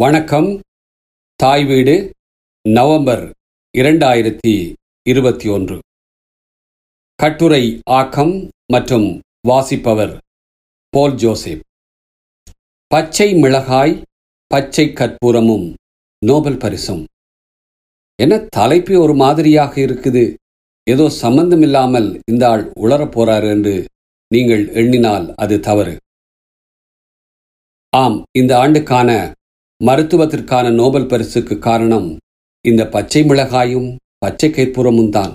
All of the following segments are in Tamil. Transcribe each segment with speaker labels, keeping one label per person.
Speaker 1: வணக்கம். தாய் வீடு நவம்பர் இரண்டாயிரத்தி இருபத்தி ஒன்று. கட்டுரை ஆக்கம் மற்றும் வாசிப்பவர் போல் ஜோசப். பச்சை மிளகாய் பச்சை கற்பூரமும் நோபல் பரிசும். என்ன தலைப்பு ஒரு மாதிரியாக இருக்குது. ஏதோ சம்பந்தமில்லாமல் இந்த ஆள் உளரப்போறார் என்று நீங்கள் எண்ணினால் அது தவறு. ஆம் இந்த ஆண்டுக்கான மருத்துவத்திற்கான நோபல் பரிசுக்கு காரணம் இந்த பச்சை மிளகாயும் பச்சை கைப்புறமும் தான்.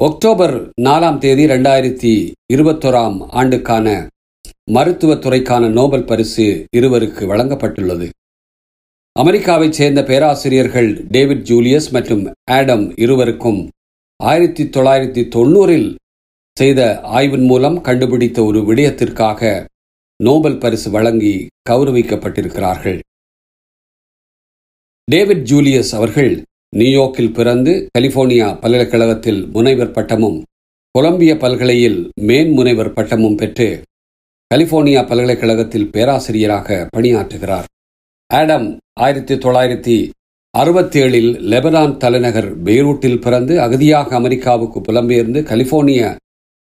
Speaker 1: ஒக்டோபர் நாலாம் தேதி ரெண்டாயிரத்தி இருபத்தோராம் ஆண்டுக்கான மருத்துவத்துறைக்கான நோபல் பரிசு இருவருக்கு வழங்கப்பட்டுள்ளது. அமெரிக்காவைச் சேர்ந்த பேராசிரியர்கள் டேவிட் ஜூலியஸ் மற்றும் ஆடம் இருவருக்கும் ஆயிரத்தி தொள்ளாயிரத்தி தொண்ணூறில் செய்த ஆய்வின் மூலம் கண்டுபிடித்த ஒரு விடயத்திற்காக நோபல் பரிசு வழங்கி கௌரவிக்கப்பட்டிருக்கிறார்கள். டேவிட் ஜூலியஸ் அவர்கள் நியூயார்க்கில் பிறந்து கலிபோர்னியா பல்கலைக்கழகத்தில் முனைவர் பட்டமும் கொலம்பிய பல்கலையில் மேன்முனைவர் பட்டமும் பெற்று கலிபோர்னியா பல்கலைக்கழகத்தில் பேராசிரியராக பணியாற்றுகிறார். ஆடம் ஆயிரத்தி தொள்ளாயிரத்தி அறுபத்தி ஏழில் லெபனான் தலைநகர் பெய்ரூட்டில் பிறந்து அகதியாக அமெரிக்காவுக்கு புலம்பெயர்ந்து கலிபோர்னிய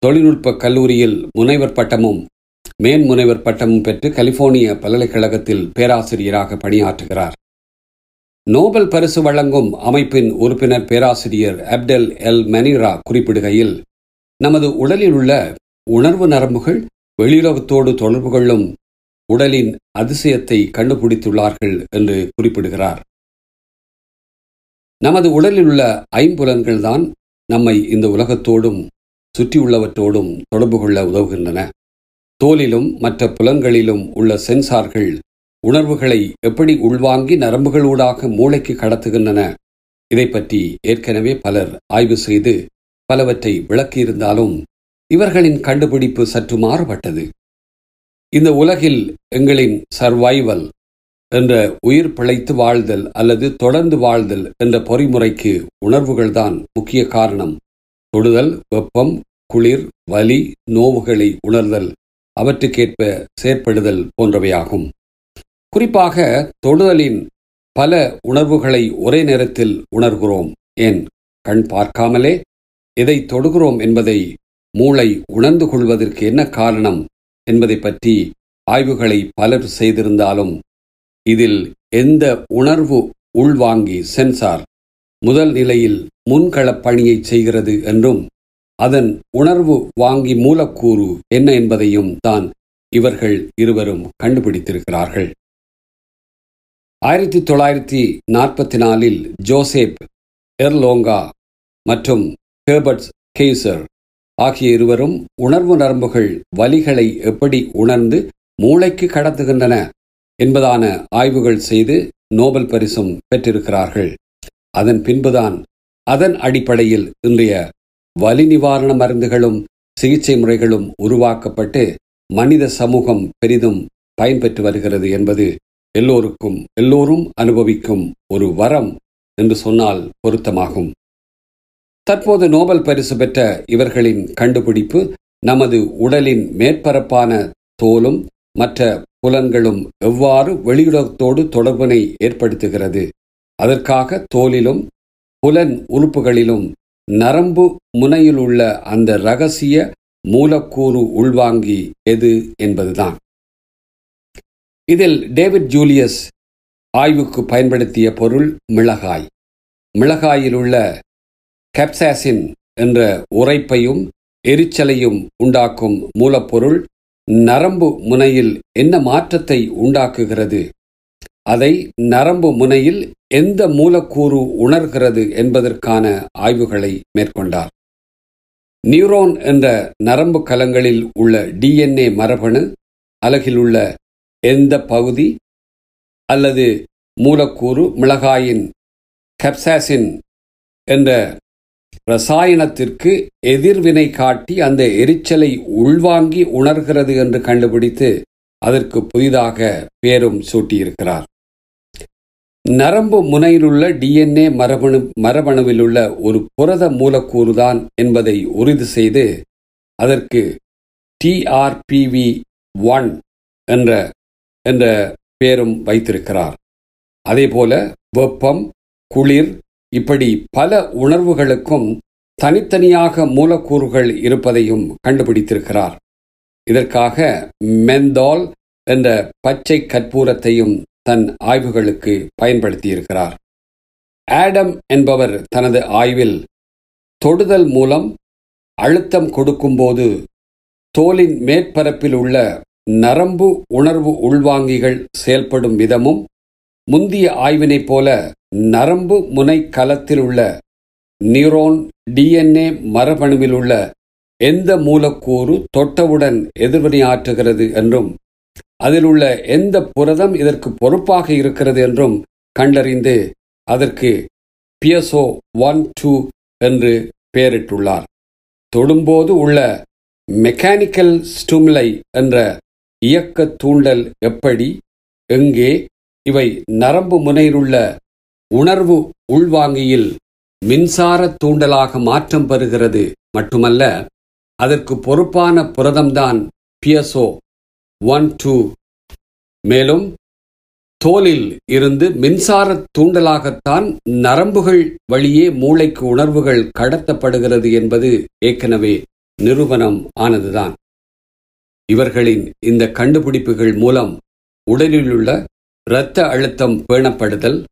Speaker 1: தொழில்நுட்ப கல்லூரியில் முனைவர் பட்டமும் மேன் முனைவர் பட்டமும் பெற்று கலிபோர்னிய பல்கலைக்கழகத்தில் பேராசிரியராக பணியாற்றுகிறார். நோபல் பரிசு வழங்கும் அமைப்பின் உறுப்பினர் பேராசிரியர் அப்டெல் எல். மனிரா குறிப்பிடுகையில் நமது உடலில் உள்ள உணர்வு நரம்புகள் வெளியுலகத்தோடு தொடர்பு கொள்ளும் உடலின் அதிசயத்தை கண்டுபிடித்துள்ளார்கள் என்று குறிப்பிடுகிறார். நமது உடலில் உள்ள ஐம்புலன்கள்தான் நம்மை இந்த உலகத்தோடும் சுற்றியுள்ளவற்றோடும் தொடர்பு கொள்ள உதவுகின்றன. தோலிலும் மற்ற புலன்களிலும் உள்ள சென்சார்கள் உணர்வுகளை எப்படி உள்வாங்கி நரம்புகளூடாக மூளைக்கு கடத்துகின்றன? இதை பற்றி ஏற்கனவே பலர் ஆய்வு செய்து பலவற்றை விளக்கியிருந்தாலும் இவர்களின் கண்டுபிடிப்பு சற்று மாறுபட்டது. இந்த உலகில் எங்களின் சர்வைவல் என்ற உயிர் பிழைத்து வாழ்தல் அல்லது தொடர்ந்து வாழ்தல் என்ற பொறிமுறைக்கு உணர்வுகள்தான் முக்கிய காரணம். தொடுதல் வெப்பம் குளிர் வலி நோவுகளை உணர்தல் அவற்றுக்கேற்ப செயற்படுதல் போன்றவையாகும். குறிப்பாக தொடுதலின் பல உணர்வுகளை ஒரே நேரத்தில் உணர்கிறோம் ஏன்? கண் பார்க்காமலே எதை தொடுகிறோம் என்பதை மூளை உணர்ந்து கொள்வதற்கு என்ன காரணம் என்பதை பற்றி ஆய்வுகளை பலர் செய்திருந்தாலும் இதில் எந்த உணர்வு உள்வாங்கி சென்சார் முதல் நிலையில் முன்களப் பணியை செய்கிறது என்றும் அதன் உணர்வு வாங்கி மூலக்கூறு என்ன என்பதையும் தான் இவர்கள் இருவரும் கண்டுபிடித்திருக்கிறார்கள். ஆயிரத்தி தொள்ளாயிரத்தி நாற்பத்தி நாலில் ஜோசேப் எர்லோங்கா மற்றும் ஹேபர்ட் கெய்சர் ஆகிய இருவரும் உணர்வு நரம்புகள் வலிகளை எப்படி உணர்ந்து மூளைக்கு கடத்துகின்றன என்பதான ஆய்வுகள் செய்து நோபல் பரிசும் பெற்றிருக்கிறார்கள். அதன் பின்புதான் அதன் அடிப்படையில் இன்றைய வலி நிவாரண மருந்துகளும் சிகிச்சை முறைகளும் உருவாக்கப்பட்டு மனித சமூகம் பெரிதும் பயன்பெற்று வருகிறது என்பது எல்லோருக்கும் எல்லோரும் அனுபவிக்கும் ஒரு வரம் என்று சொன்னால் பொருத்தமாகும். தற்போது நோபல் பரிசு பெற்ற இவர்களின் கண்டுபிடிப்பு நமது உடலின் மேற்பரப்பான தோலும் மற்ற புலன்களும் எவ்வாறு வெளியுலகத்தோடு தொடர்பினை ஏற்படுத்துகிறது அதற்காக தோலிலும் புலன் உறுப்புகளிலும் நரம்பு முனையில் உள்ள அந்த ரகசிய மூலக்கூறு உள்வாங்கி எது என்பதுதான். இதில் டேவிட் ஜூலியஸ் ஆய்வுக்கு பயன்படுத்திய பொருள் மிளகாய். மிளகாயில் உள்ள கெப்சாசின் என்ற உரைப்பையும் எரிச்சலையும் உண்டாக்கும் மூலப்பொருள் நரம்பு முனையில் என்ன மாற்றத்தை உண்டாக்குகிறது அதை நரம்பு முனையில் எந்த மூலக்கூறு உணர்கிறது என்பதற்கான ஆய்வுகளை மேற்கொண்டார். நியூரோன் என்ற நரம்பு கலங்களில் உள்ள டிஎன்ஏ மரபணு அலகில் உள்ள எந்த பகுதி அல்லது மூலக்கூறு மிளகாயின் கெப்சாசின் என்ற ரசாயனத்திற்கு எதிர்வினை காட்டி அந்த எரிச்சலை உள்வாங்கி உணர்கிறது என்று கண்டுபிடித்து அதற்கு புதிதாக பேரும் சூட்டியிருக்கிறார். நரம்பு முனையிலுள்ள டிஎன்ஏ மரபணு மரபணுவில் உள்ள ஒரு புரத மூலக்கூறு தான் என்பதை உறுதி செய்து அதற்கு டிஆர்பிவி ஒன் என்ற என்ற பேரும் வைத்திருக்கிறார். அதேபோல வெப்பம் குளிர் இப்படி பல உணர்வுகளுக்கும் தனித்தனியாக மூலக்கூறுகள் இருப்பதையும் கண்டுபிடித்திருக்கிறார். இதற்காக மெந்தால் என்ற பச்சை கற்பூரத்தையும் தன் ஆய்வுகளுக்கு பயன்படுத்தியிருக்கிறார். ஆடம் என்பவர் தனது ஆய்வில் தொடுதல் மூலம் அழுத்தம் கொடுக்கும்போது தோலின் மேற்பரப்பில் உள்ள நரம்பு உணர்வு உள்வாங்கிகள் செயல்படும் விதமும் முந்திய ஆய்வினைப் போல நரம்பு முனை கலத்தில் உள்ள நியூரோன் டிஎன்ஏ மரபணுவில் உள்ள எந்த மூலக்கூறு தொட்டவுடன் எதிர்வினையாற்றுகிறது என்றும் அதில் உள்ள எந்த புரதம் இதற்கு பொறுப்பாக இருக்கிறது என்றும் கண்டறிந்து அதற்கு பியசோ ஒன் டூ என்று பெயரிட்டுள்ளார். தொடும்போது உள்ள மெக்கானிக்கல் ஸ்டூம்லை என்ற இயக்க தூண்டல் எப்படி? எங்கே? இவை நரம்பு முனையிலுள்ள உணர்வு உள்வாங்கியில் மின்சார தூண்டலாக மாற்றம் பெறுகிறது. மட்டுமல்ல அதற்கு பொறுப்பான புரதம்தான் பியசோ ஒன் டூ மேலும் தோலில் இருந்து மின்சார தூண்டலாகத்தான் நரம்புகள் வழியே மூளைக்கு உணர்வுகள் கடத்தப்படுகிறது என்பது ஏற்கனவே நிரூபணம் ஆனதுதான். இவர்களின் இந்த கண்டுபிடிப்புகள் மூலம் உடலிலுள்ள இரத்த அழுத்தம் பேணப்படுதல்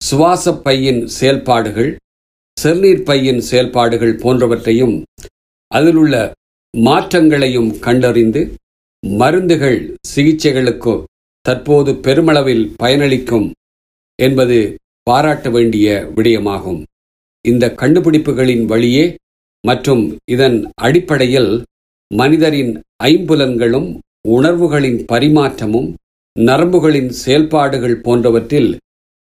Speaker 1: சுவாச பையின் செயல்பாடுகள் சிறுநீர் பையின் செயல்பாடுகள் போன்றவற்றையும் அதிலுள்ள மாற்றங்களையும் கண்டறிந்து மருந்துகள் சிகிச்சைகளுக்கு தற்போது பெருமளவில் பயனளிக்கும் என்பது பாராட்ட வேண்டிய விடயமாகும். இந்த கண்டுபிடிப்புகளின் வழியே மற்றும் இதன் அடிப்படையில் மனிதரின் ஐம்புலன்களும் உணர்வுகளின் பரிமாற்றமும் நரம்புகளின் செயல்பாடுகள் போன்றவற்றில்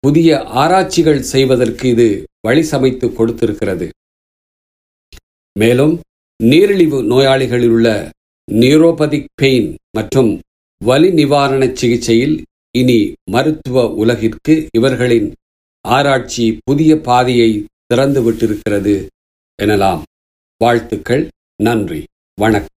Speaker 1: புதிய ஆராய்ச்சிகள் செய்வதற்கு இது வழி சமைத்து கொடுத்திருக்கிறது. மேலும் நீரிழிவு நோயாளிகளில் உள்ள நியூரோபதிக் பெயின் மற்றும் வலி நிவாரண சிகிச்சையில் இனி மருத்துவ உலகிற்கு இவர்களின் ஆராய்ச்சி புதிய பாதையை திறந்து விட்டிருக்கிறது எனலாம். வாழ்த்துக்கள் நன்றி வணக்கம்.